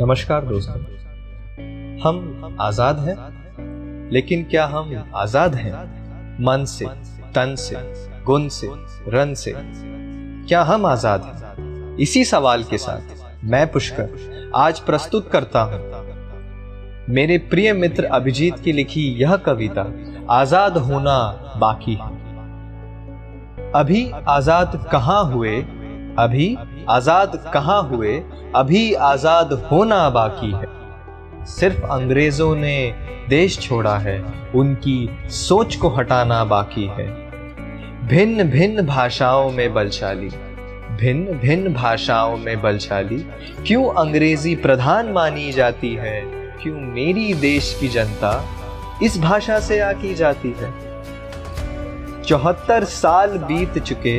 नमस्कार दोस्तों। हम आज़ाद हैं, लेकिन क्या हम आज़ाद हैं? मन से, तन से, गुण से, रन से। क्या हम आज़ाद हैं? इसी सवाल के साथ मैं पुष्कर आज प्रस्तुत करता हूँ। मेरे प्रिय मित्र अभिजीत की लिखी यह कविता, आज़ाद होना बाकी है। अभी आज़ाद कहाँ हुए? अभी आज़ाद कहाँ हुए, अभी आज़ाद होना बाकी है। सिर्फ़ अंग्रेज़ों ने देश छोड़ा है, उनकी सोच को हटाना बाकी है। भिन्न भिन्न भाषाओं में बलशाली भिन्न भिन्न भाषाओं में बलशाली, क्यों अंग्रेज़ी प्रधान मानी जाती है, क्यों मेरी देश की जनता इस भाषा से आकी जाती है? चौहत्तर साल बीत चुके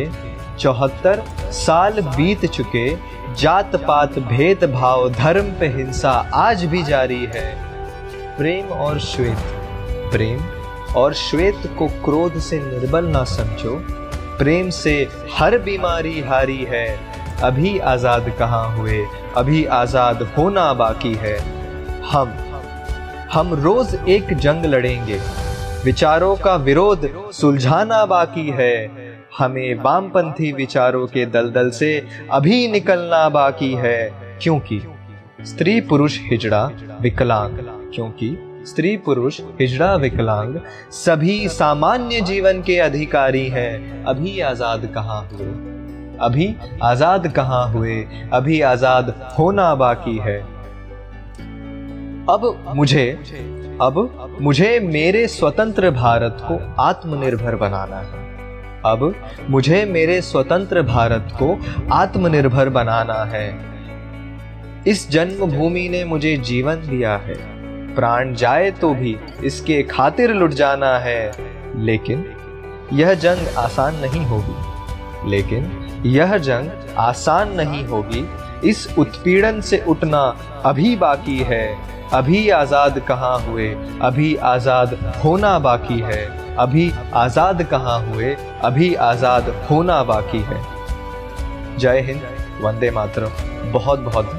चौहत्तर साल बीत चुके जात पात भेदभाव, धर्म पे हिंसा आज भी जारी है। प्रेम और श्वेत। प्रेम और श्वेत को क्रोध से निर्बल ना समझो। प्रेम से हर बीमारी हारी है। अभी आज़ाद कहाँ हुए? अभी आज़ाद होना बाकी है। हम हम रोज एक जंग लड़ेंगे। विचारों का विरोध सुलझाना बाकी है। हमें वामपंथी विचारों के दलदल से अभी निकलना बाकी है, क्योंकि स्त्री पुरुष हिजड़ा विकलांग, क्योंकि स्त्री पुरुष हिजड़ा विकलांग सभी सामान्य जीवन के अधिकारी हैं। अभी आज़ाद कहाँ हुए? अभी आज़ाद कहाँ हुए? अभी आज़ाद होना बाकी है। अब मुझे अब मुझे मेरे स्वतंत्र भारत को आत्मनिर्भर बनाना है। अब मुझे मेरे स्वतंत्र भारत को आत्मनिर्भर बनाना है। इस जन्मभूमि ने मुझे जीवन दिया है। प्राण जाए तो भी इसके खातिर लुट जाना है। लेकिन यह जंग आसान नहीं होगी। लेकिन यह जंग आसान नहीं होगी। इस उत्पीड़न से उठना अभी बाकी है। अभी आज़ाद कहाँ हुए? अभी आज़ाद होना बाकी है। अभी आज़ाद कहाँ हुए, अभी आज़ाद होना बाकी है। जय हिंद, वंदे मातरम। बहुत बहुत